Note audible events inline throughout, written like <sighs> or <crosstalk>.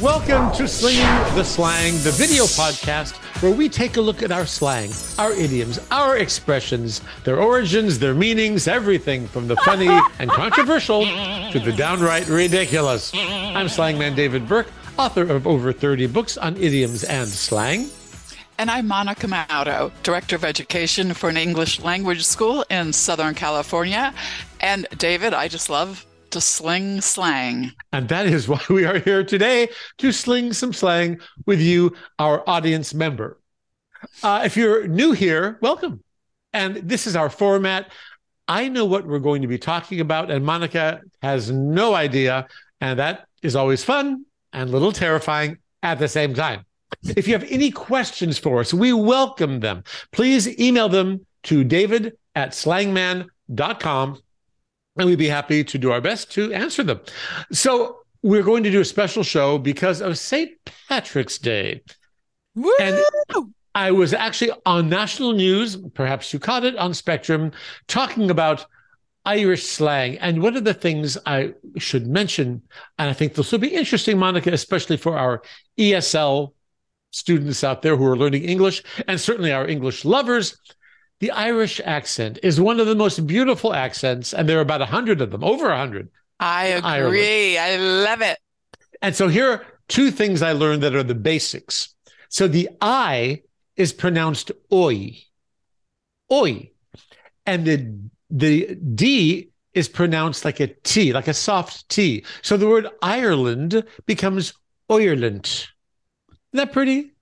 Welcome to Slinging the Slang, the video podcast where we take a look at our slang, our idioms, our expressions, their origins, their meanings, everything from the funny <laughs> and controversial to the downright ridiculous. I'm slangman David Burke, author of over 30 books on idioms and slang. And I'm Monica Maudo, Director of Education for an English language school in Southern California. And David, I just love to sling slang. And that is why we are here today to sling some slang with you, our audience member. Uh, if you're new here, welcome. And this is our format. I know what we're going to be talking about, and Monica has no idea. And that is always fun and a little terrifying at the same time. If you have any questions for us, we welcome them. Please email them to david at slangman.com and we'd be happy to do our best to answer them. So we're going to do a special show because of St. Patrick's Day. Woo! And I was actually on national news, perhaps you caught it on Spectrum, talking about Irish slang. And one of the things I should mention, and I think this will be interesting, Monica, especially for our ESL students out there who are learning English, and certainly our English lovers, the Irish accent is one of the most beautiful accents, and there are about a hundred of them, over a hundred. I agree. I love it. And so here are two things I learned that are the basics. So the I is pronounced oi, oi, and the the D is pronounced like a T, like a soft T. So the word Ireland becomes Ireland. Isn't that pretty?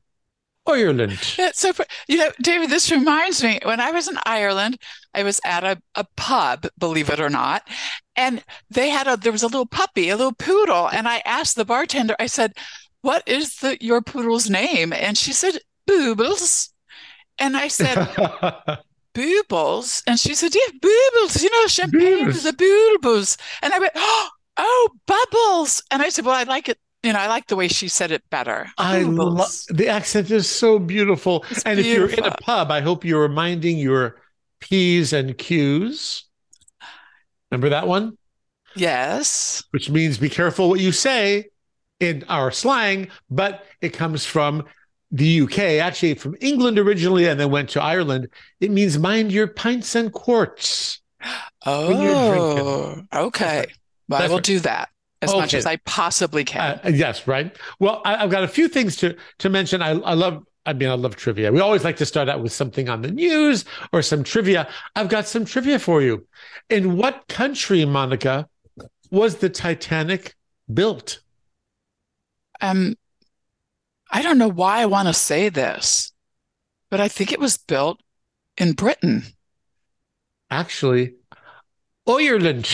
Ireland. It's so, you know, David, this reminds me when I was in Ireland, I was at a, a pub, believe it or not, and they had a, there was a little puppy, a little poodle. And I asked the bartender, I said, what is the, your poodle's name? And she said, Boobles. And I said, <laughs> Boobles. And she said, yeah, Boobles, you know, champagne is a Boobles. And I went, oh, Bubbles. And I said, well, I like it you know, I like the way she said it better. I love the accent is so beautiful. It's and beautiful. if you're in a pub, I hope you're minding your P's and Q's. Remember that one? Yes. Which means be careful what you say in our slang, but it comes from the UK, actually from England originally, and then went to Ireland. It means mind your pints and quarts. Oh, okay. I will right. do that as much as I possibly can. Uh, yes, right. Well, I, I've got a few things to to mention. I, I love. I mean, I love trivia. We always like to start out with something on the news or some trivia. I've got some trivia for you. In what country, Monica, was the Titanic built? um, I don't know why I want to say this, but I think it was built in Britain. Actually, Ireland.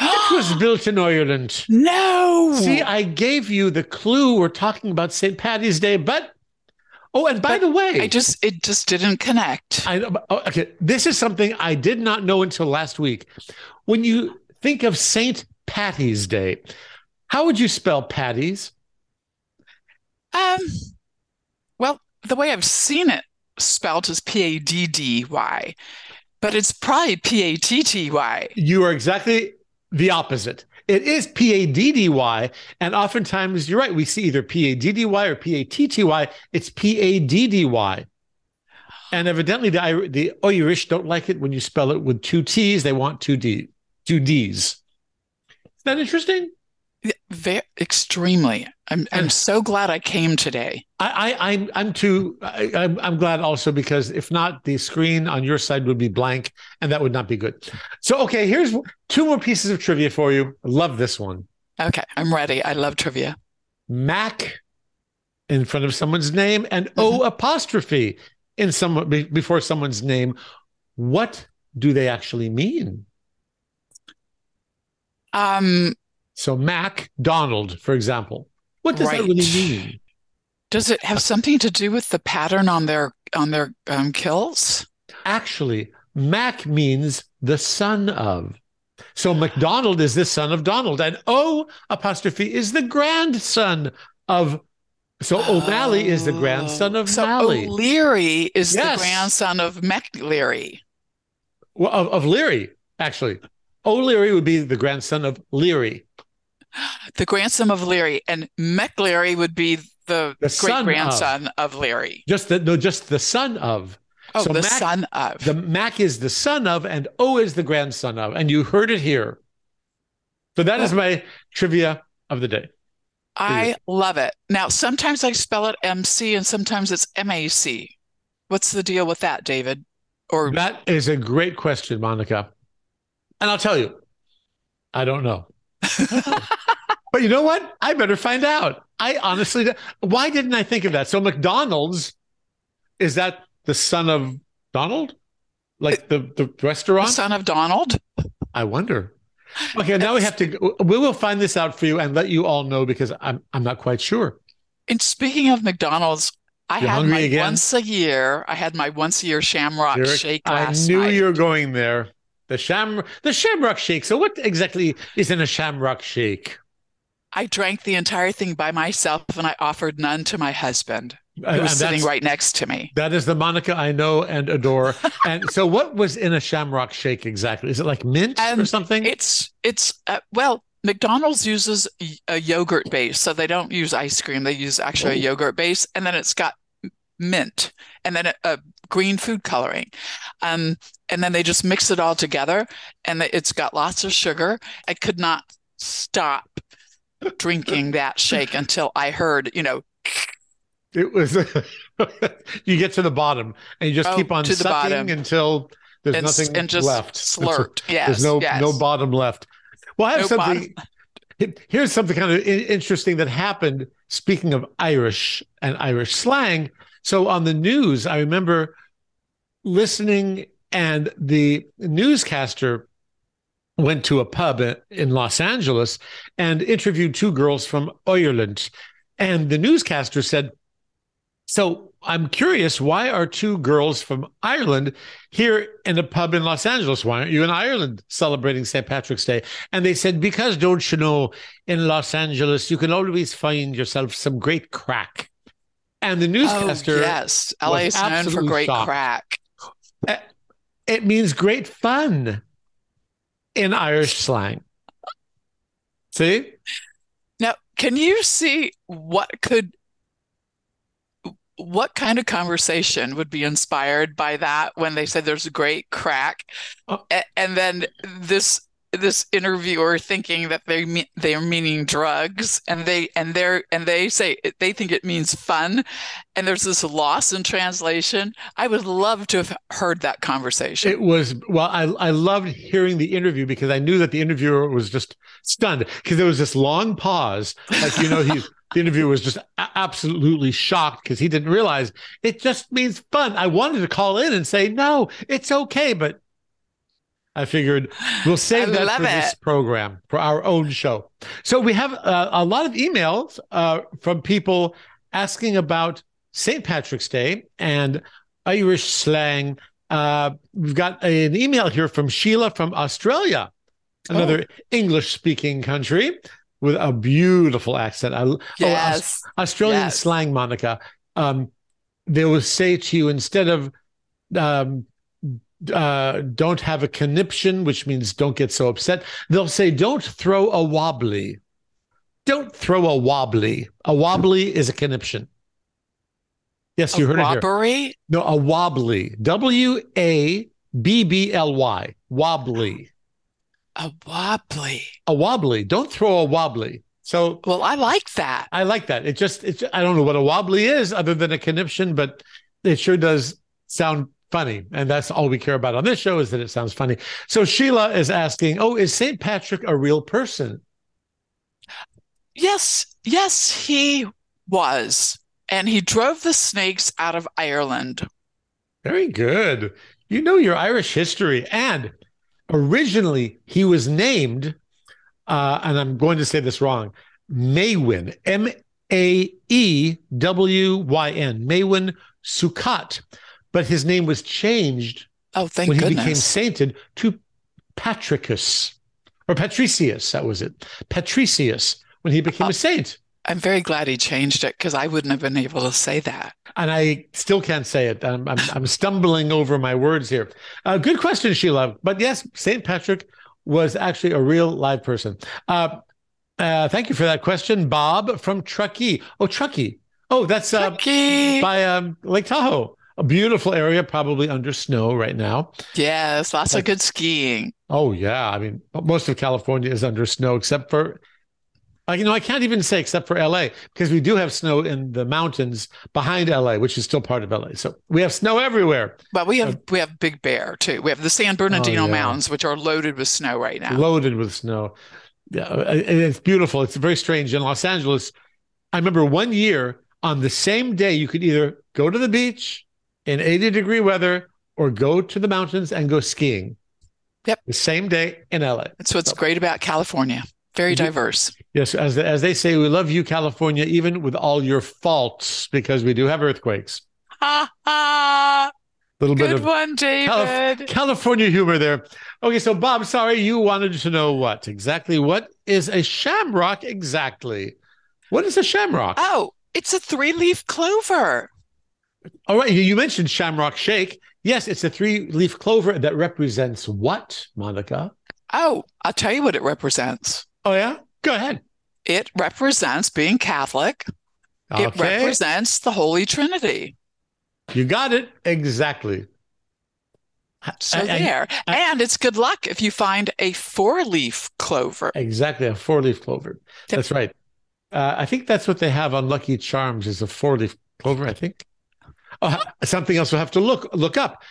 It was <gasps> built in Ireland. no. See, I gave you the clue. We're talking about St. Patty's Day, but oh, and by But the way, I just it just didn't connect. I oh, okay. This is something I did not know until last week. When you think of St. Patty's Day, how would you spell Patty's? Um, well, the way I've seen it spelled is P A D D Y, but it's probably P A T T Y. You are exactly the opposite. It is P A D D Y, and oftentimes you're right. We see either P A D D Y or P A T T Y. It's P A D D Y. And evidently, the the Irish don't like it when you spell it with two T's. They want two D, two D's. Is that interesting? Very extremely. I'm I'm so glad I came today. I, I I'm I'm too I, I'm I'm glad also because if not, the screen on your side would be blank, and that would not be good. So okay, here's two more pieces of trivia for you. I love this one. Okay, I'm ready. I love trivia. Mac in front of someone's name and O apostrophe in be- before someone's name. What do they actually mean? Um, So Mac Donald, for example, what does that really mean? does it have something to do with the pattern on their on their um, kills? Actually, Mac means the son of. So McDonald is the son of Donald, and O apostrophe is the grandson of. So O'Malley is the grandson of Oh, so O'Leary is Yes. the grandson of McLeary. Well, of, of Leary, actually. O'Leary would be the grandson of Leary. <gasps> The grandson of Leary, and Mech Leary would be the, The great of. grandson of. Leary. Just the no, just the son of. Oh, So the Mac- son of. The Mac is the son of, and O is the grandson of, and you heard it here. So that is oh. my trivia of the day. I love it. Now, sometimes I spell it MC and sometimes it's MAC. What's the deal with that, David? Or That is a great question, Monica. And I'll tell you, I don't know. <laughs> but you know what? I better find out. I honestly, why didn't I think of that? So McDonald's, is that the son of Donald? Like the, the the restaurant? son of Donald? I wonder. Okay, now we have to, we will find this out for you and let you all know because I'm, I'm not quite sure. And speaking of McDonald's, I You're had my again? once a year. I had my once a year Shamrock Derek, Shake I knew night. you were going there. The sham, the Shamrock Shake. So, what exactly is in a Shamrock Shake? I drank the entire thing by myself and I offered none to my husband, who And was sitting right next to me. That is the Monica I know and adore. <laughs> and so, what was in a Shamrock Shake exactly? Is it like mint or Um, something? It's it's uh, well, McDonald's uses a yogurt base, so they don't use ice cream. They use actually a Oh. yogurt base, and then it's got mint, and then a, a green food coloring, um, and then they just mix it all together, and it's got lots of sugar. I could not stop drinking that shake until I heard, you know, It was. <laughs> you get to the bottom and you just Oh, keep on to the sucking bottom. until there's and, nothing and just left. slurped. Yes, There's no yes. no bottom left. Well, I have No something. Here's something kind of interesting that happened. Speaking of Irish and Irish slang, so on the news, I remember listening, and the newscaster went to a pub in Los Angeles and interviewed two girls from Ireland, and the newscaster said, "So I'm curious, why are two girls from Ireland here in a pub in Los Angeles. Why aren't you in Ireland celebrating St. Patrick's Day? And they said, because don't you know, in Los Angeles, you can always find yourself some great crack. And the Oh, newscaster, yes. LA is known for great shocked. crack. Eh, it means great fun in Irish slang. See? Now, can you see what could what kind of conversation would be inspired by that when they said there's a great crack, Oh. And then this this interviewer thinking that they mean they are meaning drugs, and they and they're and they say they think it means fun, and there's this loss in translation. I would love to have heard that conversation. It was well, I I loved hearing the interview because I knew that the interviewer was just stunned because there was this long pause. Like you know, he <laughs> the interviewer was just absolutely shocked because he didn't realize it just means fun. I wanted to call in and say no, it's okay, but I figured we'll save that for this program for our own show. So we have uh, a lot of emails uh, from people asking about St. Patrick's Day and Irish slang. Uh, we've got an email here from Sheila from Australia, another English speaking country with a beautiful accent. I, oh, Yes. Australian Yes. slang, Monica. Um, they will say to you instead of um, uh, don't have a conniption, which means don't get so upset, they'll say don't throw a wobbly. Don't throw a wobbly. A wobbly is a conniption. Yes, you A heard it here. No, a wobbly. W A B B L Y. Wobbly. A wobbly. A wobbly. Don't throw a wobbly. So Well, I like that. I like that. It just, it's, I don't know what a wobbly is other than a conniption, but it sure does sound funny. And that's all we care about on this show is that it sounds funny. So Sheila is asking, Oh, is St. Patrick a real person? Yes, yes, he was. And he drove the snakes out of Ireland. Very good. You know your Irish history. And originally he was named, uh, and I'm going to say this wrong, Maewyn, M A E W Y N, Maewyn Succat. But his name was changed Oh, thank when he goodness. became sainted to Patricus or Patricius. That was it. Patricius when he became Uh, a saint. I'm very glad he changed it because I wouldn't have been able to say that. And I still can't say it. I'm, I'm, I'm stumbling over my words here. Uh, good question, Sheila. But yes, St. Patrick was actually a real live person. Uh, Uh, thank you for that question, Bob from Truckee. Oh, Truckee. Oh, that's uh, Truckee. by um, Lake Tahoe. A beautiful area, probably under snow right now. Yes, lots of good skiing. Oh yeah, I mean, most of California is under snow, except for, uh, you know, I can't even say except for LA because we do have snow in the mountains behind LA, which is still part of LA. So we have snow everywhere. But we have we have Big Bear too. We have the San Bernardino Oh, yeah. Mountains, which are loaded with snow right now. loaded with snow. Yeah, and it's beautiful. It's very strange in Los Angeles. I remember one year on the same day, you could either go to the beach in 80 degree weather or go to the mountains and go skiing. Yep. The same day in LA. That's what's great about California. Very diverse. Yes, as as they say, we love you, California, even with all your faults, because we do have earthquakes. Ha ha! Little bit of one, David. California humor there. Okay, so Bob, sorry, you wanted to know what exactly? What is a shamrock exactly? What is a shamrock? Oh, it's a three-leaf clover. All right, you- mentioned shamrock shake. Yes, it's a three-leaf clover that represents what, Monica? Oh, I'll tell you what it represents. Oh yeah, go ahead. It represents being Catholic. It represents the Holy Trinity. you got it exactly. So there. And it's good luck if you find a four-leaf clover. Exactly, a four-leaf clover. That's right. Uh, I think that's what they have on Lucky Charms is a four-leaf clover. I think. Oh, something else we'll have to look look up.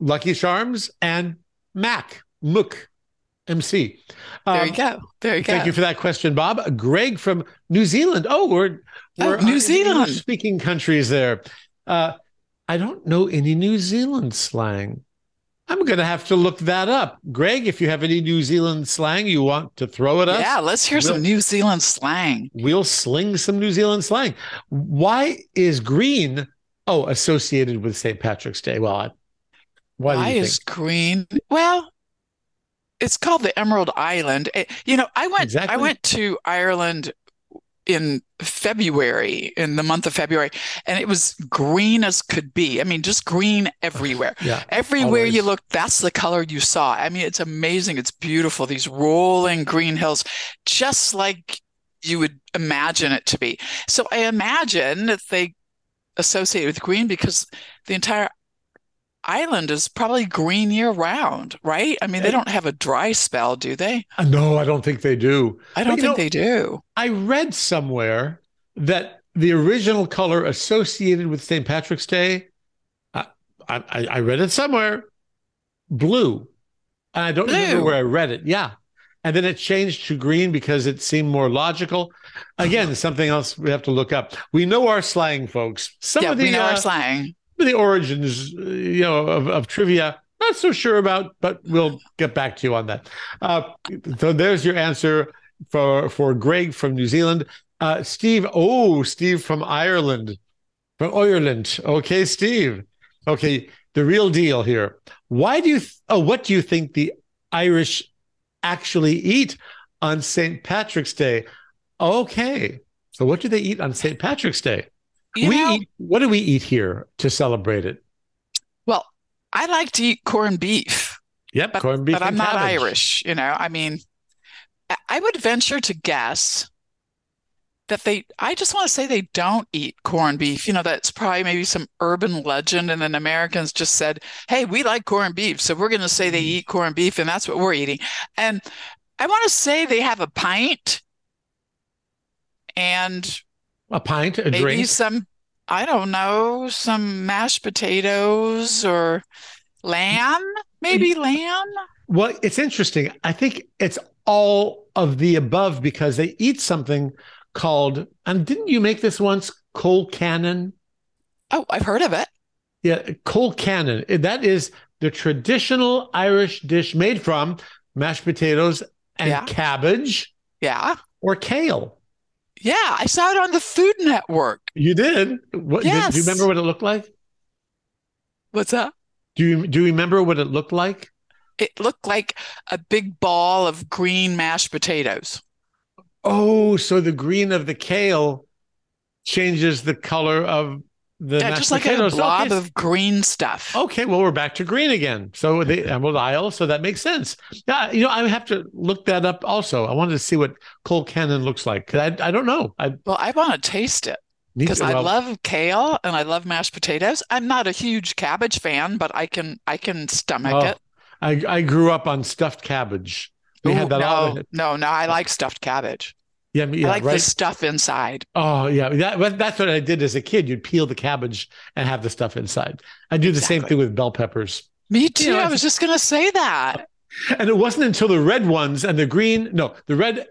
Lucky Charms and Mac Mook MC. There Um, you go. There you go. Thank you for that question, Bob. Greg from New Zealand. Oh, we're Oh, we're New Zealand. speaking countries there. Uh, I don't know any New Zealand slang. I'm going to have to look that up. Greg, if you have any New Zealand slang you want to throw at us, Yeah, let's hear some We'll- New Zealand slang. we'll sling some New Zealand slang. Why is green, oh, associated with St. Patrick's Day? Well, I, why, Why is think? green? Well, it's called the Emerald Island. Eh, You know, I went Exactly. I went to Ireland in February, in the month of February, and it was green as could be. I mean, just green everywhere. <sighs> Yeah. Everywhere you look, that's the color you saw. I mean, it's amazing. It's beautiful. These rolling green hills, just like you would imagine it to be. So I imagine that they associate with green because the entire island is probably green year round, right? I mean, they don't have a dry spell, do they? Uh, No, I don't think they do. I don't think know- they do. I read somewhere that the original color associated with St. Patrick's Day, I, I, I read it somewhere, blue. And I don't remember where I read it. Yeah. And then it changed to green because it seemed more logical. Again, something else we have to look up. We know our slang, folks. Some Yeah, of the, we know uh, our slang. the origins, you know, of, of trivia, not so sure about, but we'll get back to you on that. Uh, so there's your answer for for Greg from New Zealand. Uh, Steve, oh, Steve from Ireland, from Ireland. Okay, Steve. Okay, the real deal here. Why do you? Th- oh, what do you think the Irish actually eat on St. Patrick's Day? Okay, so what do they eat on St. Patrick's Day? You we know, eat, what do we eat here to celebrate it? well, I like to eat corned beef. Yep, But- corned beef. but I'm and not. Irish, you know. I mean, I would venture to guess that they, I just want to say they don't eat corned beef. You know, that's probably maybe some urban legend, and then Americans just said, hey, we like corned beef, so we're going to say Mm-hmm. they eat corned beef, and that's what we're eating. And I want to say they have a pint and A pint, a maybe drink. some, I don't know, some mashed potatoes or lamb, maybe lamb. Well, it's interesting. I think it's all of the above because they eat something called, and didn't you make this once? Colcannon. Oh, I've heard of it. Yeah, colcannon. That is the traditional Irish dish made from mashed potatoes and Yeah. cabbage Yeah. or kale. Yeah, I saw it on the Food Network. You did. What, do- Do, you remember what it looked like? What's that? Do you do you remember what it looked like? It looked like a big ball of green mashed potatoes. Oh, so the green of the kale changes the color of the yeah, just like a potatoes. blob okay. of green stuff. Okay, well, we're back to green again. So the emerald isle, so that makes sense. Yeah, you know, I have to look that up also. I wanted to see what colcannon looks like because I, I don't know. I Well, I want to taste it because to- I love kale and I love mashed potatoes. I'm not a huge cabbage fan, but I can I can stomach Oh, it. I, I grew up on stuffed cabbage. We Ooh, had that all. no, no, no. I like stuffed cabbage. Yeah, yeah, I like right. the stuff inside. Oh, yeah. That, that's what I did as a kid. You'd peel the cabbage and have the stuff inside. I do the same thing with bell peppers. Me too. know, I was just gonna say that. And it wasn't until the red ones and the green, no, the red,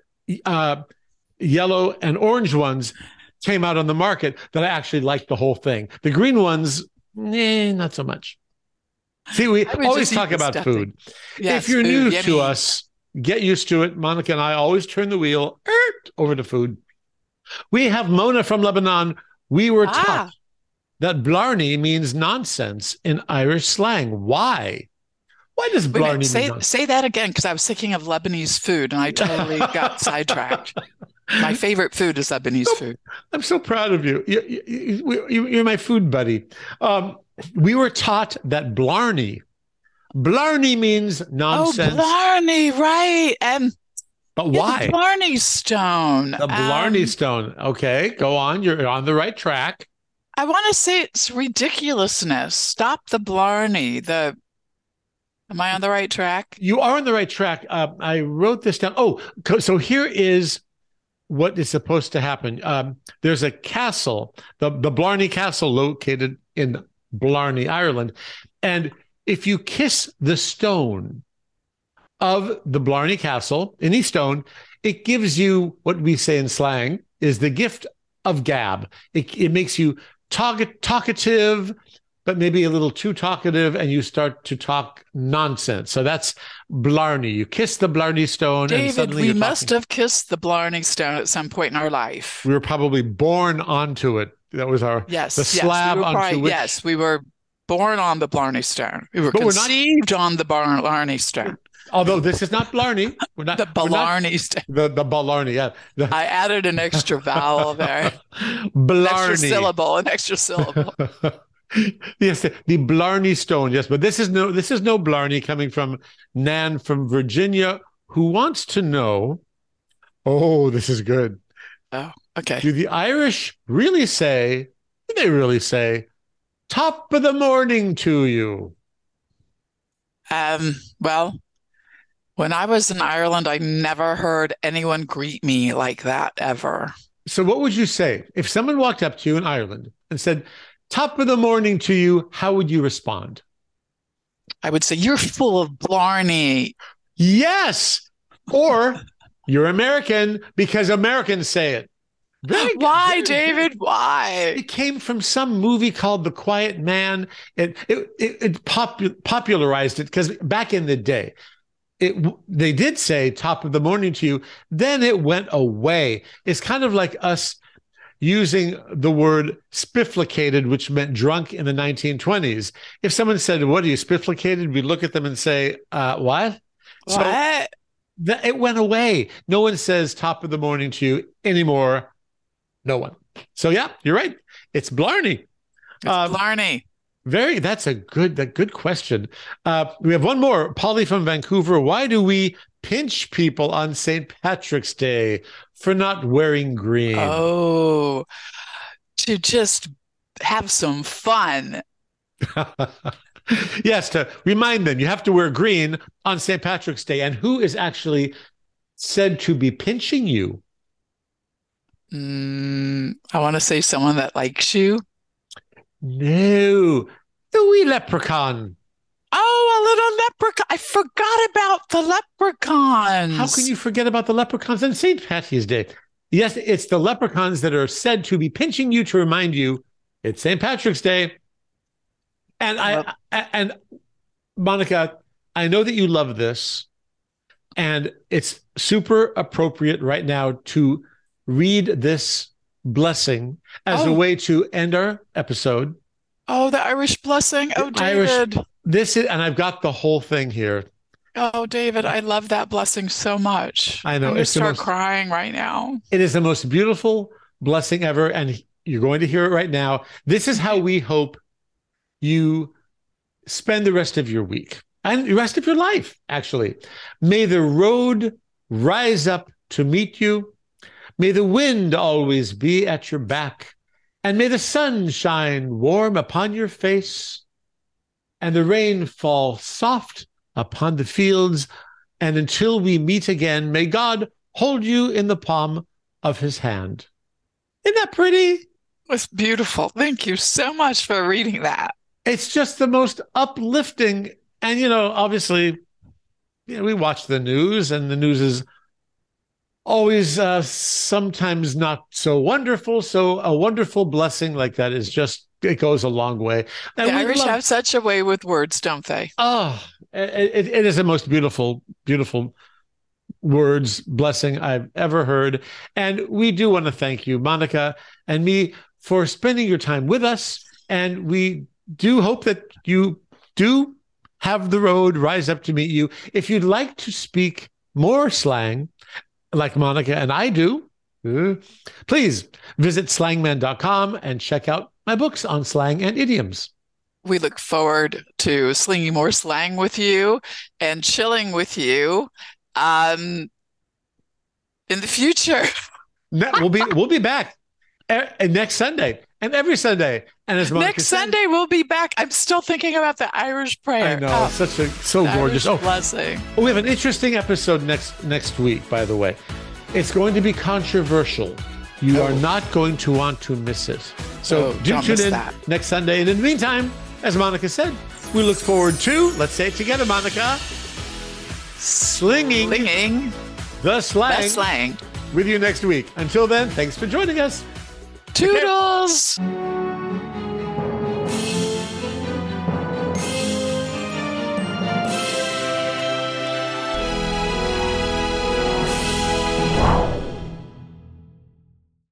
uh, yellow, and orange ones came out on the market that I actually liked the whole thing. The green ones, eh, not so much. See, we always talk about stuffing. food. Yes, if you're food, new yummy. to us, get used to it. Monica and I always turn the wheel er, over to food. We have Mona from Lebanon. We were Ah. taught that Blarney means nonsense in Irish slang. Why? Why does Wait Blarney mean say nonsense? say that again because I was thinking of Lebanese food and I totally <laughs> got sidetracked. My favorite food is Lebanese food. I'm so proud of you. You- you- you- You're my food buddy. Um, we were taught that Blarney, Blarney means nonsense. Oh, Blarney, right? And but why? the Blarney Stone. The Blarney Um, Stone. Okay, go on. You're on the right track. I want to say it's ridiculousness. Stop the Blarney. The Am I on the right track? You are on the right track. Uh, I wrote this down. Oh, so here is what is supposed to happen. Um, there's a castle, the, the Blarney Castle, located in Blarney, Ireland. And if you kiss the stone of the Blarney Castle, any stone, it gives you what we say in slang is the gift of gab. It, it makes you talk, talkative, but maybe a little too talkative, and you start to talk nonsense. So that's Blarney. You kiss the Blarney stone, and David, suddenly we must have kissed the Blarney Stone at some point in our life. We were probably born onto it. That was our. Yes, the yes, we slab were onto probably- which- yes, we were born on the Blarney Stone. We were But we're not- conceived on the Blarney Stone. Although this is not Blarney. We're not The not- Blarney Stone. The the Blarney. Yeah. The, I added an extra vowel there, an Blarney. extra syllable, an extra syllable. <laughs> yes, the, the Blarney Stone. Yes, but this is no this is no Blarney coming from Nan from Virginia, who wants to know. Oh, this is good. Oh, okay. Do the Irish really say? Do they really say, "Top of the morning to you"? Um, well, when I was in Ireland, I never heard anyone greet me like that ever. So, what would you say if someone walked up to you in Ireland and said, "Top of the morning to you"? How would you respond? I would say, You're full of Blarney. Yes, or you're American because Americans say it. Why. David? Why? It came from some movie called The Quiet Man. It it it, it popu- popularized it because back in the day, it they did say "top of the morning" to you. Then it went away. It's kind of like us using the word spifflicated, which meant drunk in the 1920s. If someone said, "What are you spifflicated?" we look at them and say, uh, "What?" So What? that it went away. No one says "top of the morning" to you anymore. No one. So yeah, you're right. It's Blarney. It's Um, Blarney. Very. That's a good. That good question. Uh, we have one more. Polly from Vancouver. Why do we pinch people on St. Patrick's Day for not wearing green? Oh, to just have some fun. <laughs> yes, to remind them you have to wear green on St. Patrick's Day. And who is actually said to be pinching you? Mm, I want to say someone that likes you. No, the wee leprechaun. Oh, a little leprechaun. I forgot about the leprechauns. How can you forget about the leprechauns on St. Patty's Day? Yes, it's the leprechauns that are said to be pinching you to remind you it's St. Patrick's Day. And I, I and Monica, I know that you love this, and it's super appropriate right now to read this blessing as a Oh. way to end our episode. Oh, the Irish blessing. Oh, The Irish- David. This is, and I've got the whole thing here. Oh, David, I love that blessing so much. I know, I'm it's start most- crying right now. It is the most beautiful blessing ever. And You're going to hear it right now. This is how we hope you spend the rest of your week and the rest of your life, actually. May the road rise up to meet you. May the wind always be at your back. And may the sun shine warm upon your face and the rain fall soft upon the fields. And until we meet again, may God hold you in the palm of his hand. Isn't that pretty? It's beautiful. Thank you so much for reading that. It's just the most uplifting. And, you know, obviously, you know, we watch the news, and the news is always uh, sometimes not so wonderful. So, a wonderful blessing like that is just, it goes a long way. And the Irish love- have such a way with words, don't they? Oh, it, it is the most beautiful, beautiful words blessing I've ever heard. And we do want to thank you, Monica and me, for spending your time with us. And we do hope that you do have the road rise up to meet you. If you'd like to speak more slang, like Monica and I do, uh, please visit slangman.com and check out my books on slang and idioms. We look forward to slinging more slang with you and chilling with you um, in the future. <laughs> we'll be we'll be back next Sunday and every Sunday. And as Monica next said, Sunday we'll be back. I'm still thinking about the Irish prayer. I know, oh, such a so oh, gorgeous. Irish oh, blessing. Oh, we have an interesting episode next next week. By the way, it's going to be controversial. You oh. are not going to want to miss it. So oh, do tune in that. next Sunday. And in the meantime, as Monica said, we look forward to let's say it together, Monica. Slinging, slinging the slang. The slang. With you next week. Until then, thanks for joining us. Toodles!